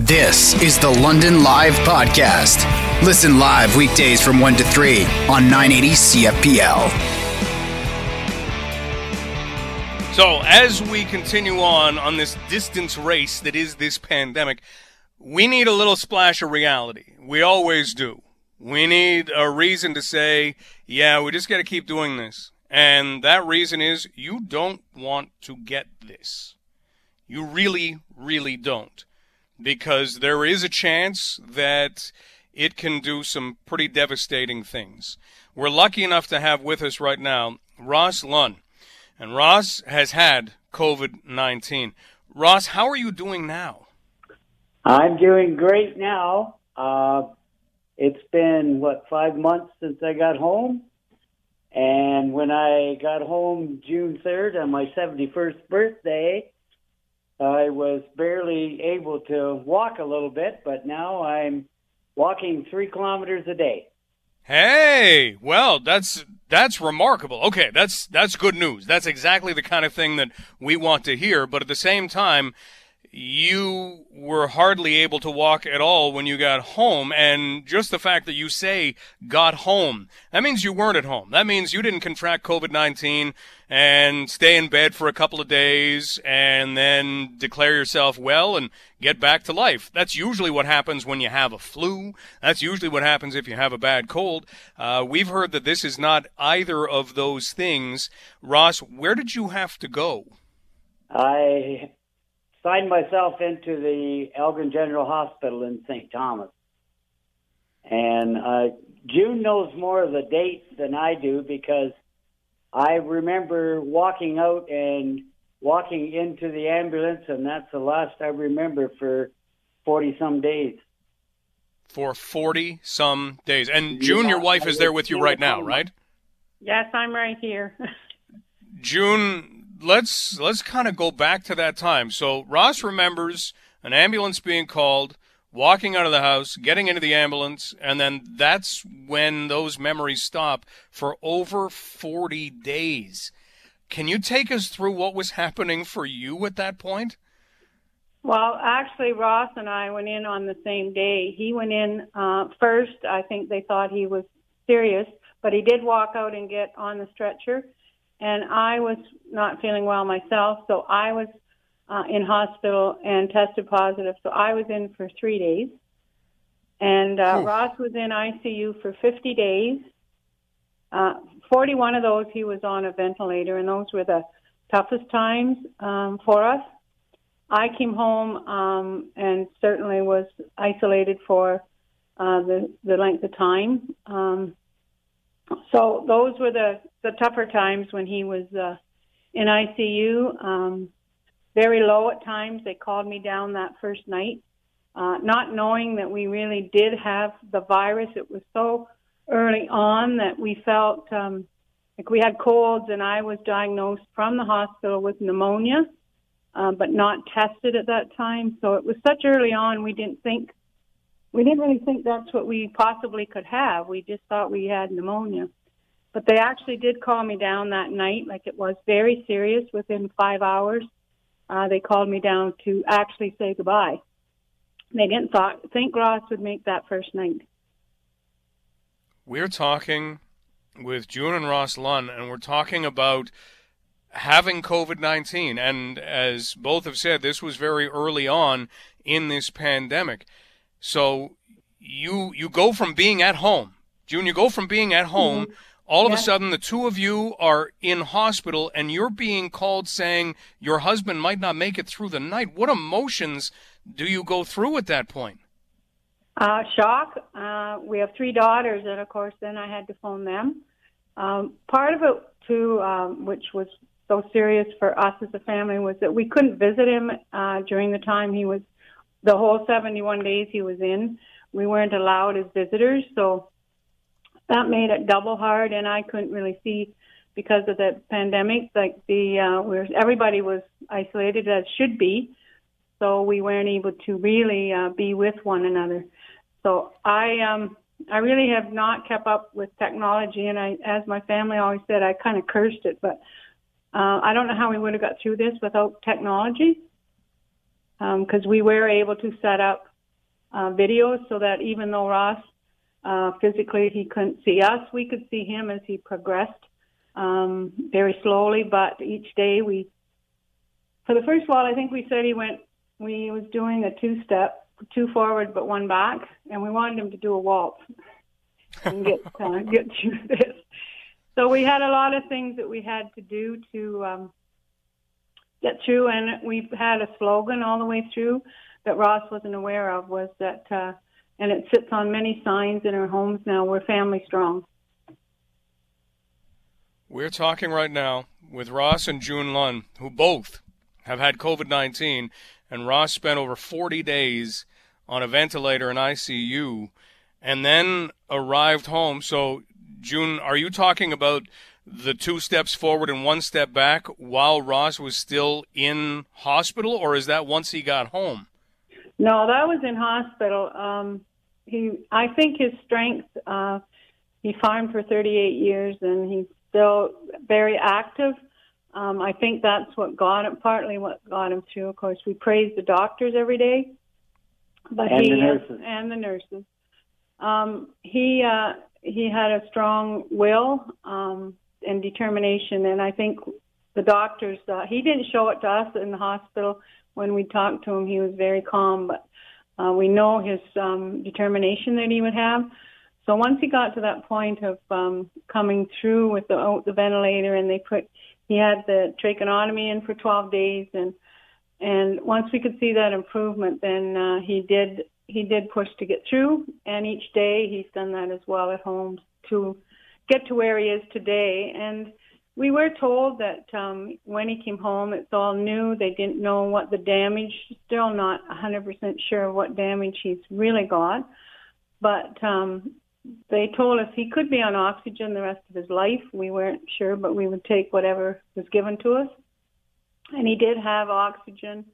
This is the London Live Podcast. Listen live weekdays from 1 to 3 on 980 CFPL. So, as we continue on on this distance race that is this pandemic, we need a little splash of reality. We always do. We need a reason to say, yeah, we just got to keep doing this. And that reason is you don't want to get this. You really, really don't. Because there is a chance that it can do some pretty devastating things. We're lucky enough to have with us right now Ross Lunn. And Ross has had COVID 19. Ross, how are you doing now? I'm doing great now. Uh, it's been, what, five months since I got home? And when I got home June 3rd on my 71st birthday, I was barely able to walk a little bit, but now I'm walking three kilometers a day. Hey, well, that's that's remarkable. Okay, that's that's good news. That's exactly the kind of thing that we want to hear. But at the same time, you were hardly able to walk at all when you got home. And just the fact that you say got home, that means you weren't at home. That means you didn't contract COVID 19 and stay in bed for a couple of days and then declare yourself well and get back to life. That's usually what happens when you have a flu. That's usually what happens if you have a bad cold. Uh, we've heard that this is not either of those things. Ross, where did you have to go? I signed myself into the Elgin General Hospital in St. Thomas. And uh, June knows more of the dates than I do because I remember walking out and walking into the ambulance, and that's the last I remember for 40 some days. For 40 some days. And June, yeah, your wife, is there with you right now, right? Yes, I'm right here. June, let's let's kind of go back to that time. So Ross remembers an ambulance being called, walking out of the house, getting into the ambulance, and then that's when those memories stop for over 40 days. Can you take us through what was happening for you at that point? Well, actually, Ross and I went in on the same day. He went in uh, first. I think they thought he was serious, but he did walk out and get on the stretcher and I was not feeling well myself, so I was uh, in hospital and tested positive. So I was in for three days, and uh, Ross was in ICU for 50 days. Uh, 41 of those he was on a ventilator, and those were the toughest times um, for us. I came home um, and certainly was isolated for uh, the the length of time. Um, so those were the the tougher times when he was uh, in ICU. Um, very low at times. They called me down that first night, uh, not knowing that we really did have the virus. It was so early on that we felt um, like we had colds, and I was diagnosed from the hospital with pneumonia, uh, but not tested at that time. So it was such early on, we didn't think we didn't really think that's what we possibly could have. We just thought we had pneumonia. But they actually did call me down that night, like it was very serious. Within five hours, uh, they called me down to actually say goodbye. They didn't thought, think Ross would make that first night. We're talking with June and Ross Lunn, and we're talking about having COVID 19. And as both have said, this was very early on in this pandemic. So you you go from being at home, June. You go from being at home. Mm-hmm. All of a sudden, the two of you are in hospital, and you're being called saying your husband might not make it through the night. What emotions do you go through at that point? Uh, shock. Uh, we have three daughters, and of course, then I had to phone them. Um, part of it, too, um, which was so serious for us as a family, was that we couldn't visit him uh, during the time he was the whole 71 days he was in, we weren't allowed as visitors. So that made it double hard, and I couldn't really see because of the pandemic. Like the uh, where everybody was isolated as should be, so we weren't able to really uh, be with one another. So I um I really have not kept up with technology, and I, as my family always said, I kind of cursed it. But uh, I don't know how we would have got through this without technology. because um, we were able to set up uh, videos so that even though Ross uh, physically he couldn't see us, we could see him as he progressed um, very slowly. But each day we, for the first while, I think we said he went. We was doing a two-step, two forward but one back, and we wanted him to do a waltz and get uh, get through this. So we had a lot of things that we had to do to um, get through, and we've had a slogan all the way through that Ross wasn't aware of was that, uh, and it sits on many signs in our homes now. We're family strong. We're talking right now with Ross and June Lunn, who both have had COVID 19, and Ross spent over 40 days on a ventilator in ICU and then arrived home. So, June, are you talking about the two steps forward and one step back while Ross was still in hospital, or is that once he got home? No, that was in hospital. Um, he, I think his strength. Uh, he farmed for 38 years, and he's still very active. Um, I think that's what got him. Partly what got him through. Of course, we praise the doctors every day, but and he the nurses. and the nurses. Um, he uh, he had a strong will. Um, and determination. And I think the doctors, uh, he didn't show it to us in the hospital when we talked to him. He was very calm, but uh, we know his um, determination that he would have. So once he got to that point of um, coming through with the, the ventilator, and they put, he had the tracheotomy in for 12 days, and and once we could see that improvement, then uh, he did he did push to get through, and each day he's done that as well at home to get to where he is today. And we were told that um, when he came home, it's all new. They didn't know what the damage. Still not 100% sure what damage he's really got, but um, they told us he could be on oxygen the rest of his life. We weren't sure, but we would take whatever was given to us. And he did have oxygen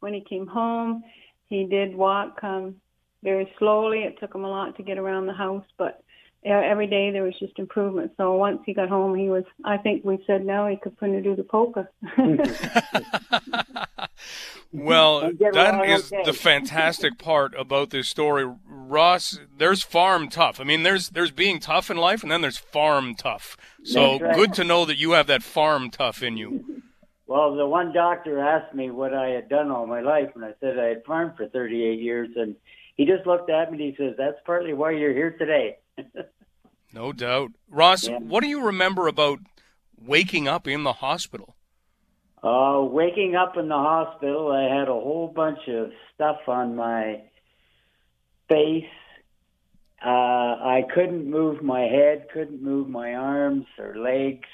when he came home. He did walk um, very slowly. It took him a lot to get around the house, but every day there was just improvement. So once he got home, he was. I think we said now he could put do the polka. well, that is okay. the fantastic part about this story, Ross. There's farm tough. I mean, there's there's being tough in life, and then there's farm tough. So right. good to know that you have that farm tough in you. Well, the one doctor asked me what I had done all my life, and I said I had farmed for 38 years, and he just looked at me and he says, "That's partly why you're here today." No doubt. Ross, yeah. what do you remember about waking up in the hospital? Uh, waking up in the hospital, I had a whole bunch of stuff on my face. Uh, I couldn't move my head, couldn't move my arms or legs.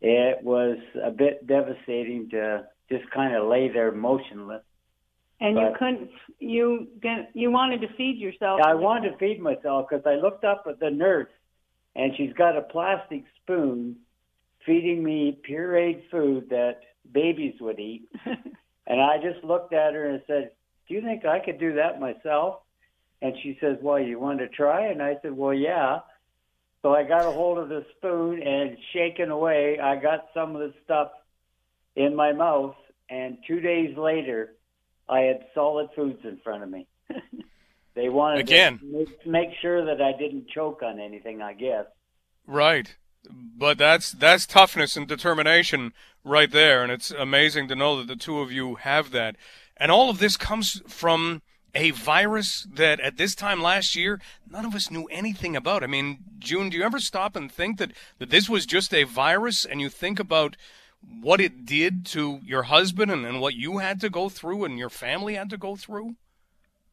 It was a bit devastating to just kind of lay there motionless. And but, you couldn't, you get, you wanted to feed yourself. I wanted to feed myself because I looked up at the nurse, and she's got a plastic spoon feeding me pureed food that babies would eat. and I just looked at her and said, "Do you think I could do that myself?" And she says, "Well, you want to try?" And I said, "Well, yeah." So I got a hold of the spoon and shaking away, I got some of the stuff in my mouth. And two days later, I had solid foods in front of me. they wanted again to make, make sure that I didn't choke on anything. I guess. Right, but that's that's toughness and determination right there, and it's amazing to know that the two of you have that. And all of this comes from a virus that at this time last year none of us knew anything about. I mean, June, do you ever stop and think that, that this was just a virus and you think about what it did to your husband and, and what you had to go through and your family had to go through?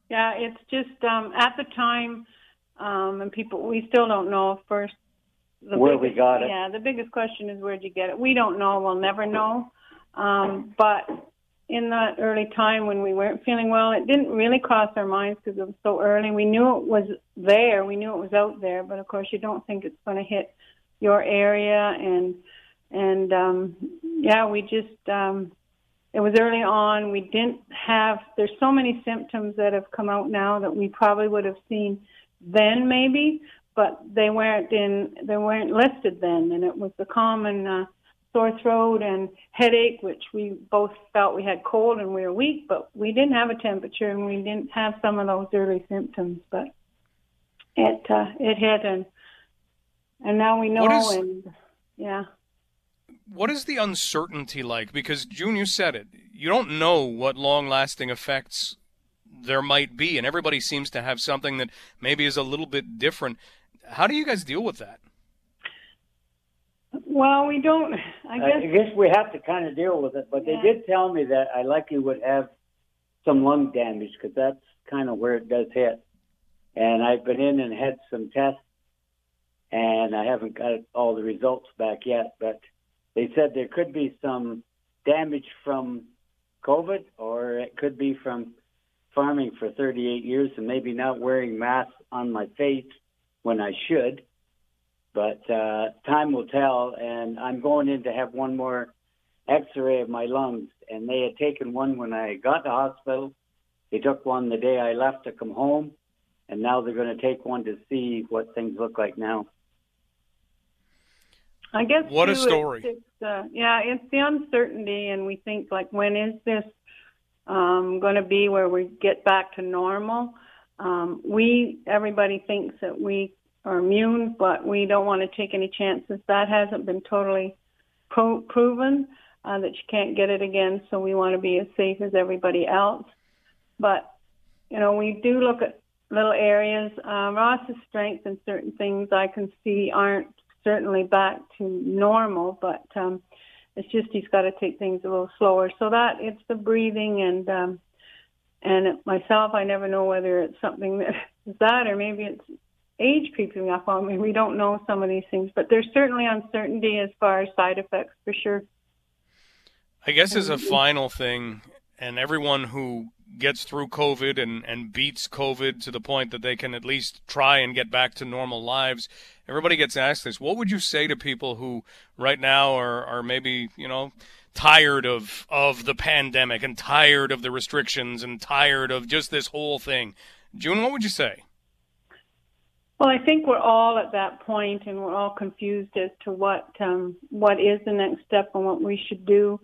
Yeah, it's just um, at the time, um, and people, we still don't know first. The where biggest, we got it. Yeah, the biggest question is where'd you get it? We don't know. We'll never know. Um, but in that early time when we weren't feeling well, it didn't really cross our minds because it was so early. We knew it was there. We knew it was out there, but of course, you don't think it's going to hit your area and and um, yeah, we just um, it was early on. We didn't have. There's so many symptoms that have come out now that we probably would have seen then, maybe, but they weren't in. They weren't listed then, and it was the common uh, sore throat and headache, which we both felt we had cold and we were weak, but we didn't have a temperature and we didn't have some of those early symptoms. But it uh, it hit and and now we know is, and yeah. What is the uncertainty like? Because June, you said it. You don't know what long-lasting effects there might be, and everybody seems to have something that maybe is a little bit different. How do you guys deal with that? Well, we don't. I guess, I guess we have to kind of deal with it. But yeah. they did tell me that I likely would have some lung damage because that's kind of where it does hit. And I've been in and had some tests, and I haven't got all the results back yet. But they said there could be some damage from COVID, or it could be from farming for 38 years and maybe not wearing masks on my face when I should. But uh, time will tell, and I'm going in to have one more X-ray of my lungs, and they had taken one when I got to hospital. They took one the day I left to come home, and now they're going to take one to see what things look like now. I guess what too, a story. It's, it's, uh, yeah, it's the uncertainty, and we think like, when is this um, going to be where we get back to normal? Um, we everybody thinks that we are immune, but we don't want to take any chances. That hasn't been totally pro- proven uh, that you can't get it again. So we want to be as safe as everybody else. But you know, we do look at little areas. Uh, Ross's strength and certain things I can see aren't certainly back to normal, but um, it's just he's got to take things a little slower. So that it's the breathing and um, and myself, I never know whether it's something that is that or maybe it's age creeping up on me. We don't know some of these things, but there's certainly uncertainty as far as side effects for sure. I guess as a final thing, and everyone who gets through COVID and, and beats COVID to the point that they can at least try and get back to normal lives, everybody gets asked this. What would you say to people who right now are, are maybe, you know, tired of, of the pandemic and tired of the restrictions and tired of just this whole thing? June, what would you say? Well, I think we're all at that point, and we're all confused as to what um, what is the next step and what we should do.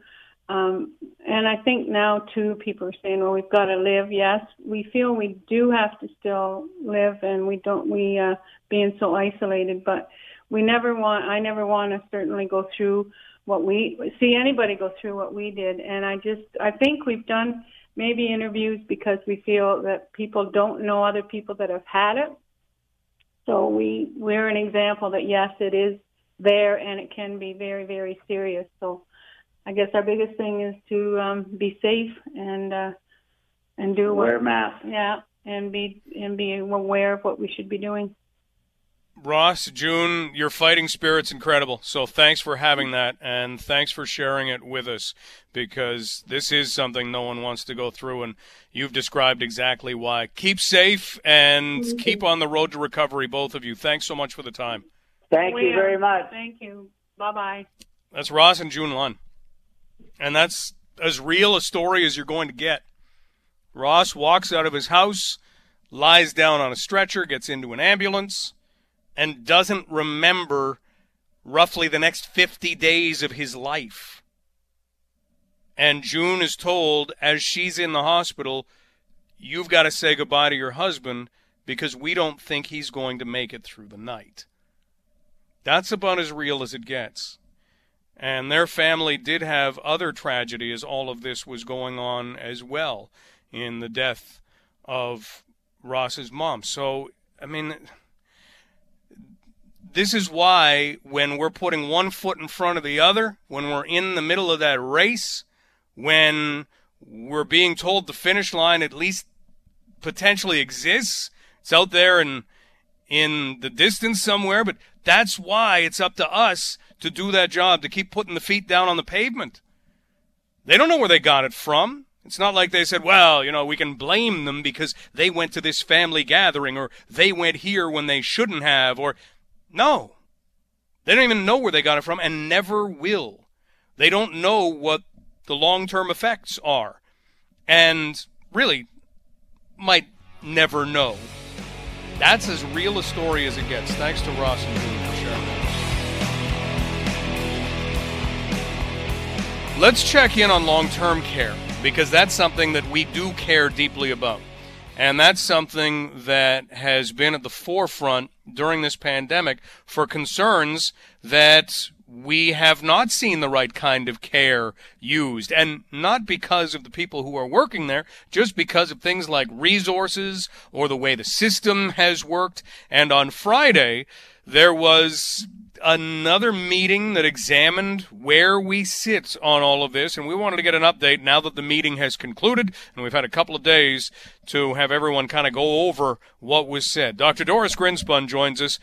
Um, and I think now too, people are saying, "Well, we've got to live." Yes, we feel we do have to still live, and we don't we uh, being so isolated. But we never want. I never want to certainly go through what we see anybody go through what we did. And I just I think we've done maybe interviews because we feel that people don't know other people that have had it so we we're an example that yes, it is there and it can be very very serious. So I guess our biggest thing is to um, be safe and uh, and do wear masks. Yeah, and be and be aware of what we should be doing. Ross, June, your fighting spirit's incredible. So thanks for having that, and thanks for sharing it with us because this is something no one wants to go through, and you've described exactly why. Keep safe and keep on the road to recovery, both of you. Thanks so much for the time. Thank you very much. Thank you. Bye bye. That's Ross and June Lunn. And that's as real a story as you're going to get. Ross walks out of his house, lies down on a stretcher, gets into an ambulance and doesn't remember roughly the next 50 days of his life. And June is told as she's in the hospital, you've got to say goodbye to your husband because we don't think he's going to make it through the night. That's about as real as it gets. And their family did have other tragedy as all of this was going on as well in the death of Ross's mom. So, I mean, this is why when we're putting one foot in front of the other, when we're in the middle of that race, when we're being told the finish line at least potentially exists, it's out there in in the distance somewhere, but that's why it's up to us to do that job, to keep putting the feet down on the pavement. They don't know where they got it from. It's not like they said, well, you know, we can blame them because they went to this family gathering or they went here when they shouldn't have or no. They don't even know where they got it from and never will. They don't know what the long term effects are. And really might never know. That's as real a story as it gets. Thanks to Ross and Let's check in on long term care because that's something that we do care deeply about. And that's something that has been at the forefront during this pandemic for concerns that we have not seen the right kind of care used. And not because of the people who are working there, just because of things like resources or the way the system has worked. And on Friday, there was another meeting that examined where we sit on all of this, and we wanted to get an update now that the meeting has concluded, and we've had a couple of days to have everyone kind of go over what was said. Dr. Doris Grinspun joins us.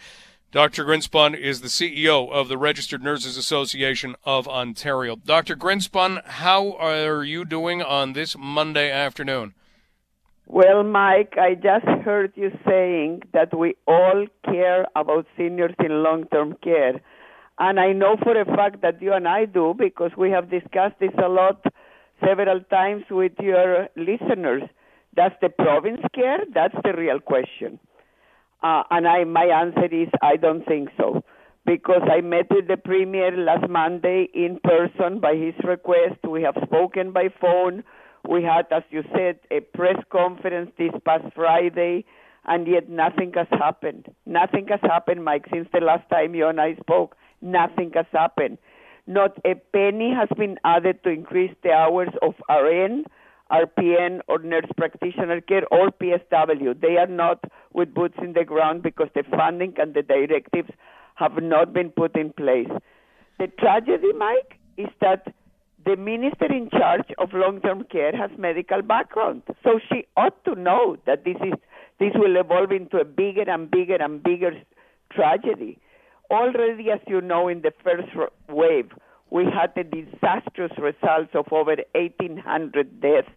Dr. Grinspun is the CEO of the Registered Nurses Association of Ontario. Dr. Grinspun, how are you doing on this Monday afternoon? Well, Mike, I just heard you saying that we all care about seniors in long term care. And I know for a fact that you and I do because we have discussed this a lot several times with your listeners. Does the province care? That's the real question. Uh, and I, my answer is I don't think so. Because I met with the Premier last Monday in person by his request. We have spoken by phone we had, as you said, a press conference this past Friday, and yet nothing has happened. Nothing has happened, Mike, since the last time you and I spoke. Nothing has happened. Not a penny has been added to increase the hours of RN, RPN, or nurse practitioner care, or PSW. They are not with boots in the ground because the funding and the directives have not been put in place. The tragedy, Mike, is that the minister in charge of long-term care has medical background, so she ought to know that this is this will evolve into a bigger and bigger and bigger tragedy. Already, as you know, in the first wave, we had the disastrous results of over 1,800 deaths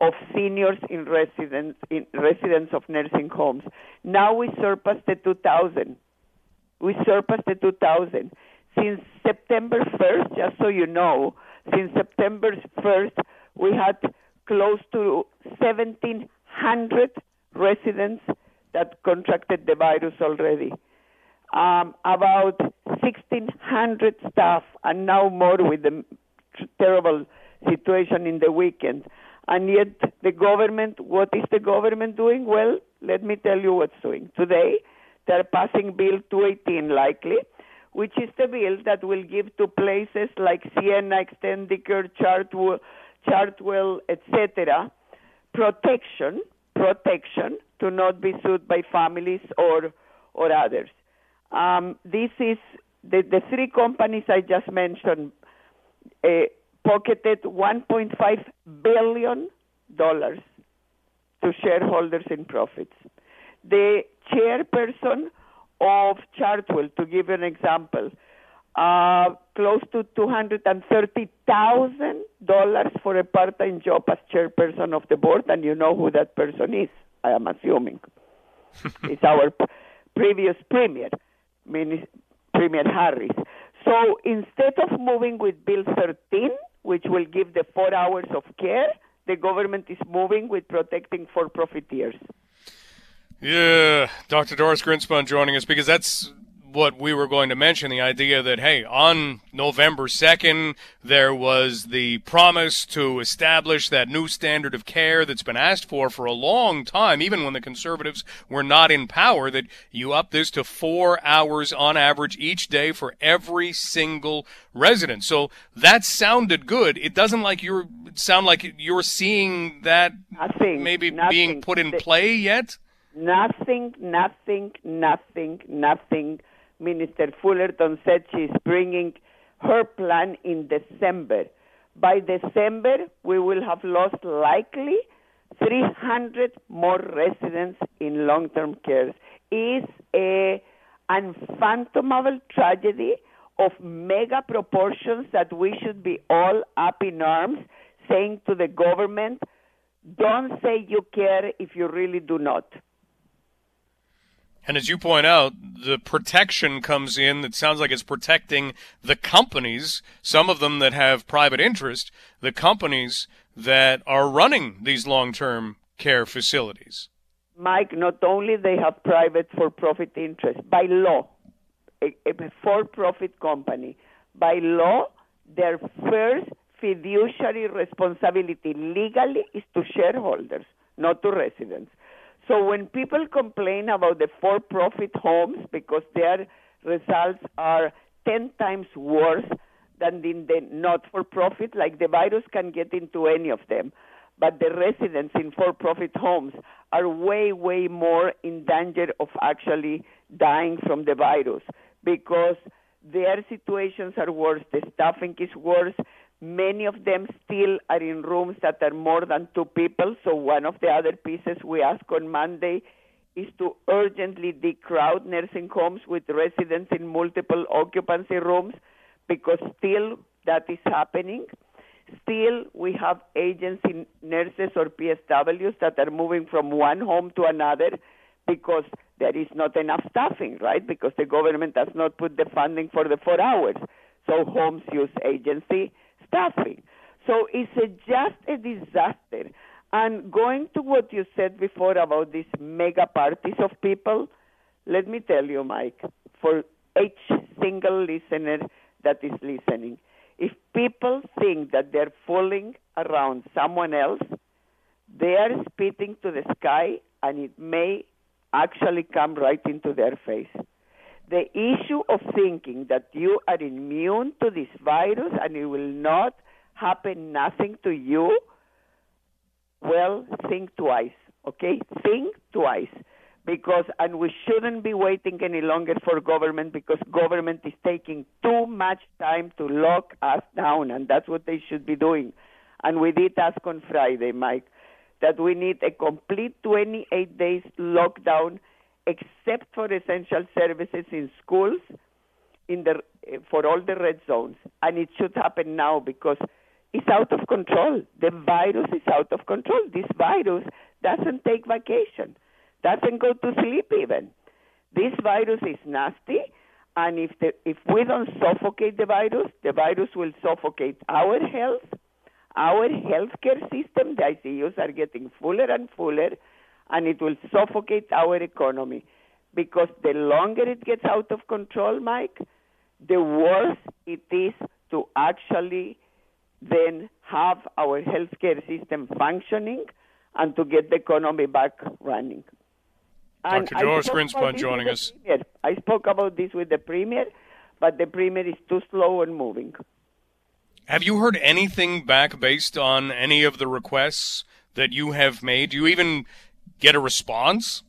of seniors in residence in residents of nursing homes. Now we surpassed the 2,000. We surpassed the 2,000 since September 1st. Just so you know, since September 1st, we had close to 1,700 residents that contracted the virus already. Um, about 1,600 staff, and now more with the terrible situation in the weekend. And yet, the government, what is the government doing? Well, let me tell you what's doing. Today, they're passing Bill 218 likely, which is the bill that will give to places like Sienna, Extendicare, Chartwell, Chartwell etc., protection, protection to not be sued by families or or others. Um, this is the, the three companies I just mentioned uh, pocketed 1.5 billion dollars to shareholders in profits. The chairperson of Chartwell, to give you an example, uh, close to $230,000 for a part-time job as chairperson of the board, and you know who that person is, I am assuming. it's our p- previous premier, Premier Harris. So instead of moving with Bill 13, which will give the four hours of care, the government is moving with protecting for profiteers. Yeah, Dr. Doris Grinspun joining us because that's what we were going to mention the idea that, hey, on November 2nd, there was the promise to establish that new standard of care that's been asked for for a long time, even when the conservatives were not in power, that you up this to four hours on average each day for every single resident. So that sounded good. It doesn't like you're sound like you're seeing that nothing, maybe nothing. being put in play yet. Nothing, nothing, nothing, nothing. Minister Fullerton said she's bringing her plan in December. By December, we will have lost likely 300 more residents in long-term care. Is a unfathomable tragedy of mega proportions that we should be all up in arms saying to the government, don't say you care if you really do not. And as you point out, the protection comes in that sounds like it's protecting the companies, some of them that have private interest, the companies that are running these long term care facilities. Mike, not only they have private for profit interest, by law, a, a for profit company, by law, their first fiduciary responsibility legally is to shareholders, not to residents. So when people complain about the for profit homes because their results are 10 times worse than in the not for profit, like the virus can get into any of them. But the residents in for profit homes are way, way more in danger of actually dying from the virus because their situations are worse, the staffing is worse. Many of them still are in rooms that are more than two people. So, one of the other pieces we ask on Monday is to urgently decrowd nursing homes with residents in multiple occupancy rooms because still that is happening. Still, we have agency nurses or PSWs that are moving from one home to another because there is not enough staffing, right? Because the government does not put the funding for the four hours. So homes use agency staffing. So it's a, just a disaster. And going to what you said before about these mega parties of people, let me tell you, Mike, for each single listener that is listening, if people think that they're fooling around someone else, they are spitting to the sky and it may actually come right into their face. The issue of thinking that you are immune to this virus and it will not happen nothing to you, well, think twice, okay? Think twice because and we shouldn't be waiting any longer for government because government is taking too much time to lock us down and that's what they should be doing and we did ask on friday mike that we need a complete 28 days lockdown except for essential services in schools in the eh, for all the red zones and it should happen now because it's out of control the virus is out of control this virus doesn't take vacation doesn't go to sleep even. This virus is nasty, and if the, if we don't suffocate the virus, the virus will suffocate our health, our healthcare system. The ICUs are getting fuller and fuller, and it will suffocate our economy. Because the longer it gets out of control, Mike, the worse it is to actually then have our healthcare system functioning and to get the economy back running. Dr. Doris Grinspun joining us. Premier. I spoke about this with the Premier, but the Premier is too slow on moving. Have you heard anything back based on any of the requests that you have made? Do you even get a response?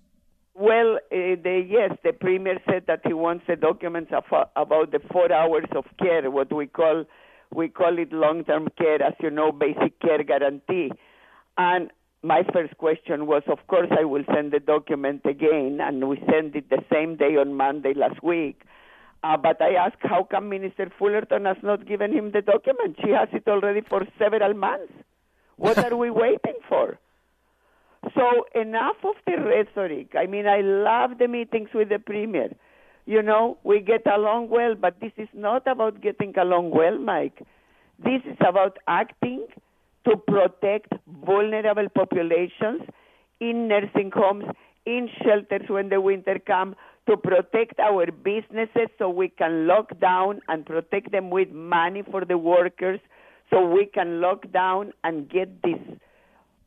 Well, uh, the, yes, the Premier said that he wants the documents of, uh, about the four hours of care, what we call we call it long-term care, as you know, basic care guarantee. And my first question was, of course, I will send the document again, and we sent it the same day on Monday last week. Uh, but I asked, how come Minister Fullerton has not given him the document? She has it already for several months. What are we waiting for? So enough of the rhetoric. I mean, I love the meetings with the premier. You know, we get along well, but this is not about getting along well, Mike. This is about acting to protect vulnerable populations in nursing homes, in shelters when the winter comes, to protect our businesses so we can lock down and protect them with money for the workers so we can lock down and get this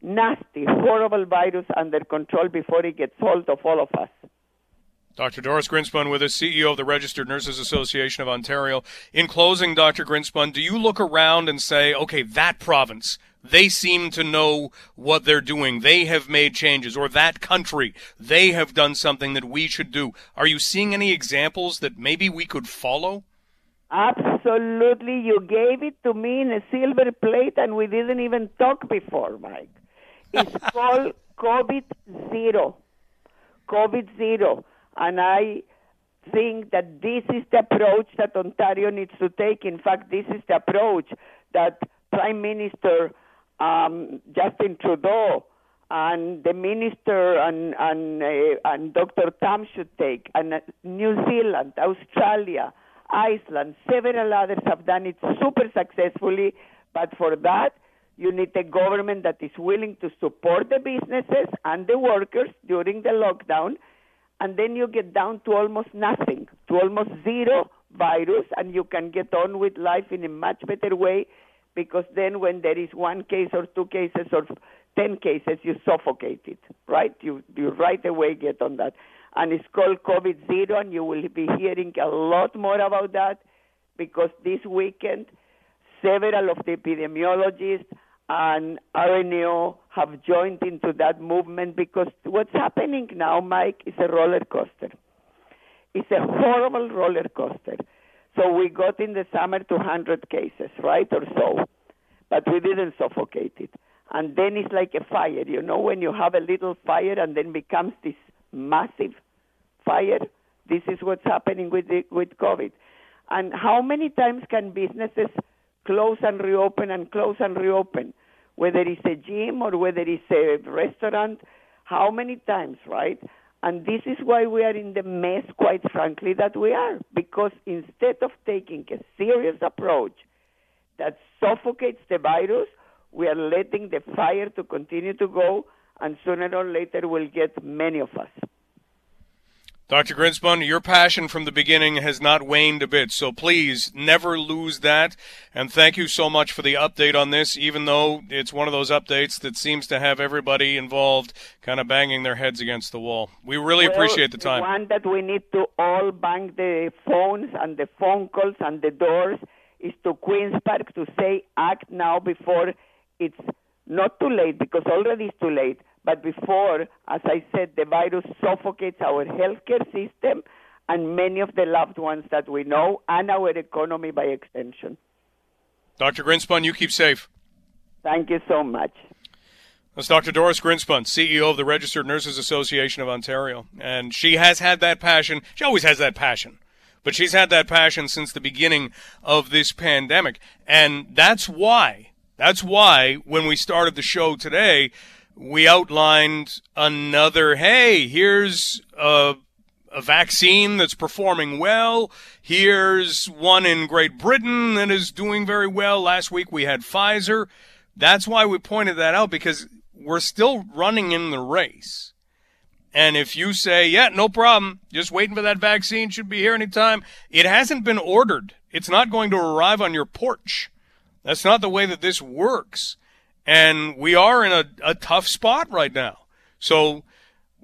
nasty, horrible virus under control before it gets hold of all of us. Dr. Doris Grinspun with us, CEO of the Registered Nurses Association of Ontario. In closing, Dr. Grinspun, do you look around and say, okay, that province, they seem to know what they're doing. They have made changes. Or that country, they have done something that we should do. Are you seeing any examples that maybe we could follow? Absolutely. You gave it to me in a silver plate and we didn't even talk before, Mike. It's called COVID Zero. COVID Zero. And I think that this is the approach that Ontario needs to take. In fact, this is the approach that Prime Minister um, Justin Trudeau and the minister and and, uh, and Dr. Tam should take, and uh, New Zealand, Australia, Iceland, several others have done it super successfully. But for that, you need a government that is willing to support the businesses and the workers during the lockdown, and then you get down to almost nothing, to almost zero virus, and you can get on with life in a much better way because then when there is one case or two cases or 10 cases, you suffocate it, right? You, you right away get on that. And it's called COVID zero, and you will be hearing a lot more about that because this weekend, several of the epidemiologists and RNO have joined into that movement because what's happening now, Mike, is a roller coaster. It's a horrible roller coaster. So we got in the summer 200 cases, right, or so, but we didn't suffocate it. And then it's like a fire, you know, when you have a little fire and then becomes this massive fire. This is what's happening with the, with COVID. And how many times can businesses close and reopen and close and reopen? Whether it's a gym or whether it's a restaurant, how many times, right? And this is why we are in the mess, quite frankly, that we are. Because instead of taking a serious approach that suffocates the virus, we are letting the fire to continue to go, and sooner or later we'll get many of us. Dr. Grinspun, your passion from the beginning has not waned a bit, so please never lose that. And thank you so much for the update on this, even though it's one of those updates that seems to have everybody involved kind of banging their heads against the wall. We really well, appreciate the time. One that we need to all bang the phones and the phone calls and the doors is to Queen's Park to say act now before it's not too late, because already it's too late but before, as I said, the virus suffocates our healthcare system and many of the loved ones that we know and our economy by extension. Dr. Grinspun, you keep safe. Thank you so much. That's Dr. Doris Grinspun, CEO of the Registered Nurses Association of Ontario. And she has had that passion. She always has that passion. But she's had that passion since the beginning of this pandemic. And that's why, that's why when we started the show today, we outlined another hey, here's a, a vaccine that's performing well. Here's one in Great Britain that is doing very well. Last week we had Pfizer. That's why we pointed that out because we're still running in the race. And if you say, yeah, no problem, just waiting for that vaccine, should be here anytime, it hasn't been ordered. It's not going to arrive on your porch. That's not the way that this works. And we are in a, a tough spot right now. So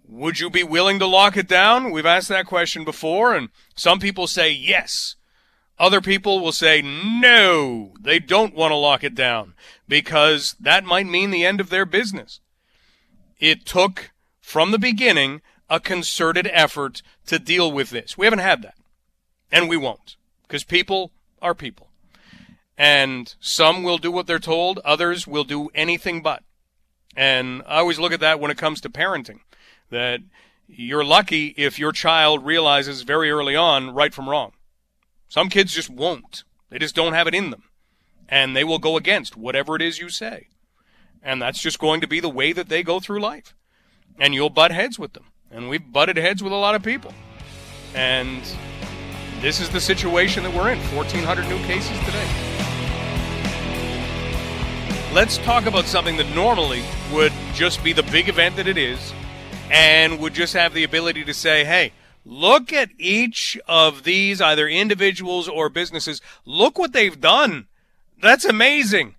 would you be willing to lock it down? We've asked that question before, and some people say yes. Other people will say no, they don't want to lock it down because that might mean the end of their business. It took, from the beginning, a concerted effort to deal with this. We haven't had that. And we won't because people are people. And some will do what they're told, others will do anything but. And I always look at that when it comes to parenting, that you're lucky if your child realizes very early on right from wrong. Some kids just won't. They just don't have it in them. And they will go against whatever it is you say. And that's just going to be the way that they go through life. And you'll butt heads with them. And we've butted heads with a lot of people. And this is the situation that we're in 1,400 new cases today let's talk about something that normally would just be the big event that it is and would just have the ability to say, hey, look at each of these, either individuals or businesses. Look what they've done. That's amazing.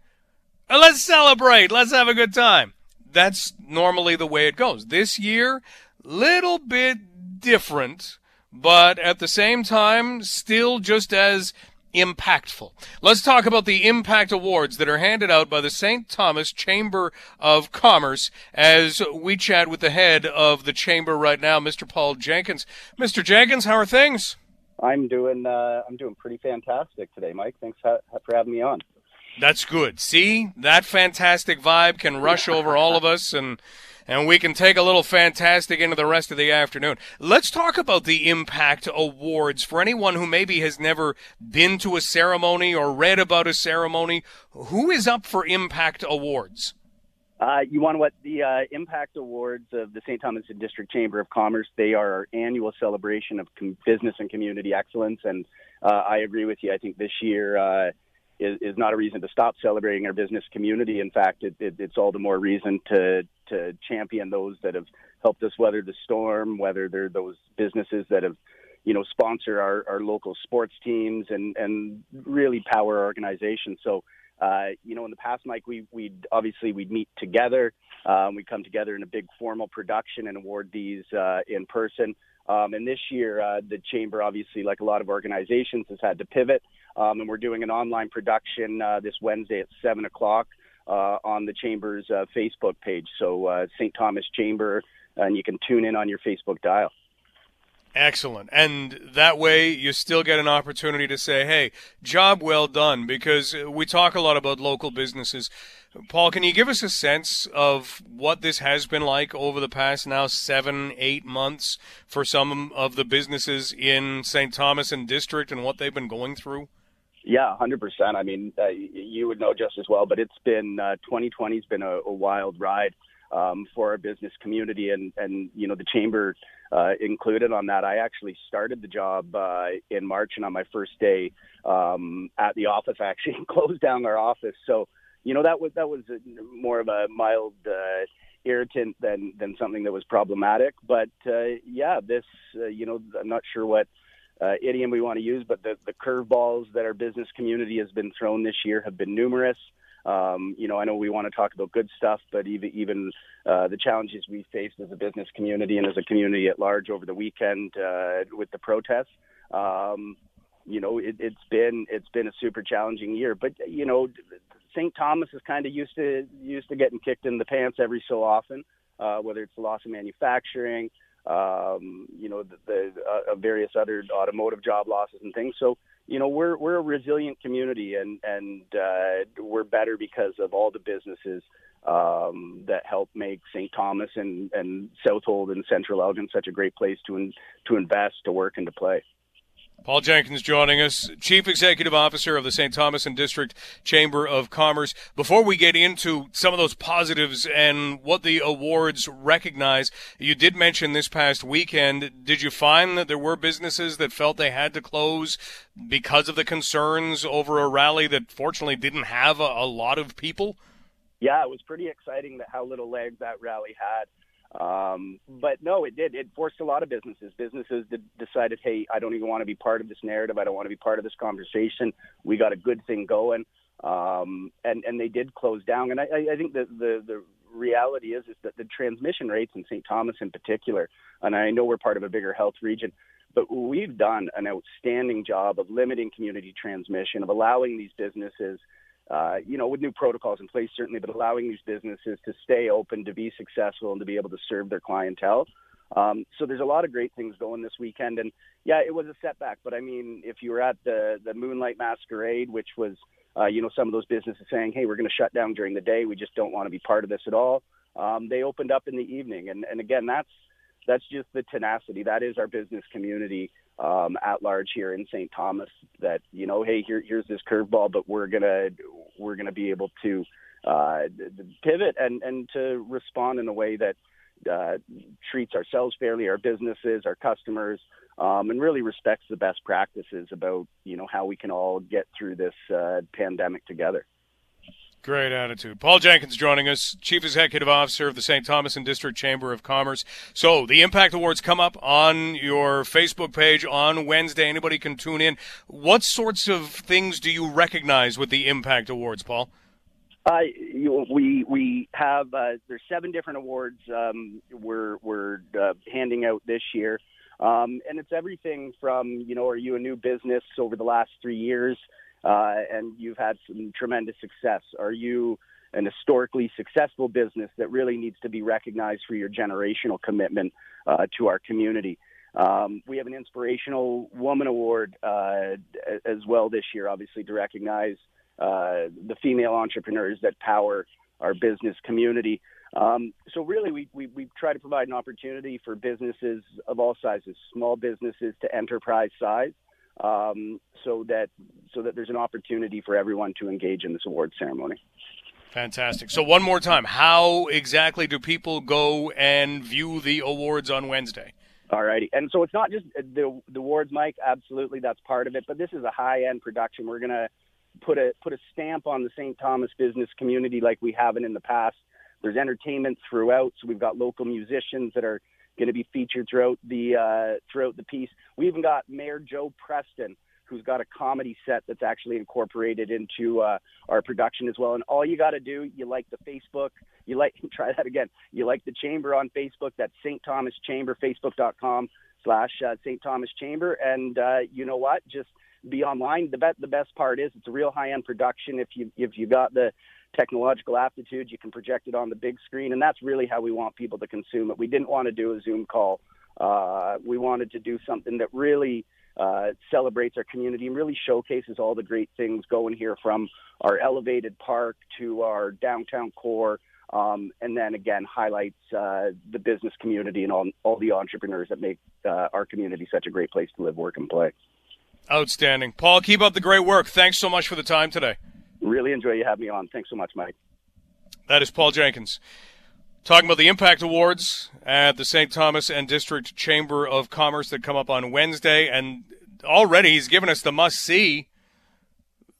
Let's celebrate. Let's have a good time. That's normally the way it goes. This year, little bit different, but at the same time, still just as impactful. Let's talk about the Impact Awards that are handed out by the St. Thomas Chamber of Commerce as we chat with the head of the chamber right now, Mr. Paul Jenkins. Mr. Jenkins, how are things? I'm doing uh, I'm doing pretty fantastic today, Mike. Thanks for having me on. That's good. See, that fantastic vibe can rush over all of us and and we can take a little fantastic into the rest of the afternoon. Let's talk about the Impact Awards for anyone who maybe has never been to a ceremony or read about a ceremony. Who is up for Impact Awards? Uh, you want what the uh, Impact Awards of the St. Thomas and District Chamber of Commerce? They are our annual celebration of com- business and community excellence, and uh, I agree with you. I think this year uh, is, is not a reason to stop celebrating our business community. In fact, it, it, it's all the more reason to to champion those that have helped us weather the storm, whether they're those businesses that have you know sponsor our, our local sports teams and and really power our organization. So uh, you know, in the past, Mike, we we'd obviously we'd meet together. Um, we come together in a big formal production and award these uh, in person. Um, and this year, uh, the chamber, obviously, like a lot of organizations, has had to pivot, um, and we're doing an online production uh, this Wednesday at seven o'clock uh, on the chamber's uh, Facebook page. So uh, St. Thomas Chamber, and you can tune in on your Facebook dial. Excellent. And that way you still get an opportunity to say, hey, job well done, because we talk a lot about local businesses. Paul, can you give us a sense of what this has been like over the past now seven, eight months for some of the businesses in St. Thomas and District and what they've been going through? Yeah, hundred percent. I mean, uh, you would know just as well, but it's been uh, 2020 has been a, a wild ride um, for our business community, and and you know the chamber uh, included on that. I actually started the job uh, in March, and on my first day um, at the office, I actually closed down our office. So you know that was that was more of a mild. Uh, irritant than than something that was problematic but uh, yeah this uh, you know i'm not sure what uh, idiom we want to use, but the, the curveballs that our business community has been thrown this year have been numerous. Um, you know, I know we want to talk about good stuff, but even even uh, the challenges we faced as a business community and as a community at large over the weekend uh, with the protests. Um, you know, it, it's been it's been a super challenging year. But you know, St. Thomas is kind of used to used to getting kicked in the pants every so often, uh, whether it's the loss of manufacturing, um, you know, the, the uh, various other automotive job losses and things. So, you know, we're we're a resilient community, and and uh, we're better because of all the businesses um, that help make St. Thomas and and Southwold and Central Elgin such a great place to in, to invest, to work, and to play. Paul Jenkins joining us, Chief Executive Officer of the St. Thomas and District Chamber of Commerce. Before we get into some of those positives and what the awards recognize, you did mention this past weekend. Did you find that there were businesses that felt they had to close because of the concerns over a rally that fortunately didn't have a, a lot of people? Yeah, it was pretty exciting that how little legs that rally had. Um, but no, it did. It forced a lot of businesses. Businesses decided, hey, I don't even want to be part of this narrative. I don't want to be part of this conversation. We got a good thing going, um, and and they did close down. And I, I think that the the reality is is that the transmission rates in St. Thomas in particular, and I know we're part of a bigger health region, but we've done an outstanding job of limiting community transmission, of allowing these businesses uh, you know, with new protocols in place, certainly, but allowing these businesses to stay open, to be successful, and to be able to serve their clientele. Um, so there's a lot of great things going this weekend, and yeah, it was a setback. But I mean, if you were at the the Moonlight Masquerade, which was, uh, you know, some of those businesses saying, "Hey, we're going to shut down during the day. We just don't want to be part of this at all." Um, they opened up in the evening, and and again, that's that's just the tenacity. That is our business community um, at large here in St. Thomas. That you know, hey, here, here's this curveball, but we're gonna we're gonna be able to uh, pivot and and to respond in a way that uh, treats ourselves fairly, our businesses, our customers, um, and really respects the best practices about you know how we can all get through this uh, pandemic together. Great attitude. Paul Jenkins joining us, Chief Executive Officer of the St. Thomas and District Chamber of Commerce. So the Impact Awards come up on your Facebook page on Wednesday. Anybody can tune in. What sorts of things do you recognize with the Impact Awards, Paul? Uh, you, we we have uh, there's seven different awards um, we're we're uh, handing out this year, um, and it's everything from you know are you a new business over the last three years uh, and you've had some tremendous success? Are you an historically successful business that really needs to be recognized for your generational commitment uh, to our community? Um, we have an inspirational woman award uh, as well this year, obviously to recognize uh, the female entrepreneurs that power our business community. Um, so really, we, we, we try to provide an opportunity for businesses of all sizes, small businesses to enterprise size, um, so that so that there's an opportunity for everyone to engage in this award ceremony. Fantastic. So one more time, how exactly do people go and view the awards on Wednesday? All righty. And so it's not just the, the awards, Mike. Absolutely, that's part of it. But this is a high end production. We're going to put a put a stamp on the St. Thomas business community like we haven't in the past. There's entertainment throughout, so we've got local musicians that are going to be featured throughout the uh, throughout the piece. We even got Mayor Joe Preston who's got a comedy set that's actually incorporated into uh, our production as well. And all you got to do, you like the Facebook, you like try that again. You like the chamber on Facebook. That's St. Thomas Chamber, Facebook.com slash uh, St. Thomas Chamber. And uh, you know what? Just be online. The best the best part is it's a real high end production. If you if you got the technological aptitude, you can project it on the big screen, and that's really how we want people to consume it. We didn't want to do a Zoom call. Uh, we wanted to do something that really uh, celebrates our community and really showcases all the great things going here from our elevated park to our downtown core. Um, and then again, highlights uh, the business community and all, all the entrepreneurs that make uh, our community such a great place to live, work, and play. Outstanding. Paul, keep up the great work. Thanks so much for the time today. Really enjoy you having me on. Thanks so much, Mike. That is Paul Jenkins. Talking about the Impact Awards at the St. Thomas and District Chamber of Commerce that come up on Wednesday. And already he's given us the must see.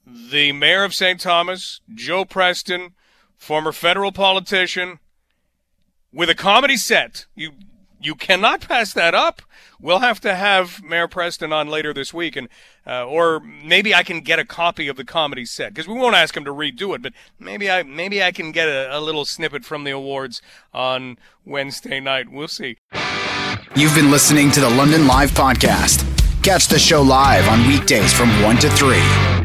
The mayor of St. Thomas, Joe Preston, former federal politician, with a comedy set. You you cannot pass that up. We'll have to have Mayor Preston on later this week, and uh, or maybe I can get a copy of the comedy set because we won't ask him to redo it, but maybe I maybe I can get a, a little snippet from the awards on Wednesday night. We'll see. You've been listening to the London Live podcast. Catch the show live on weekdays from one to three.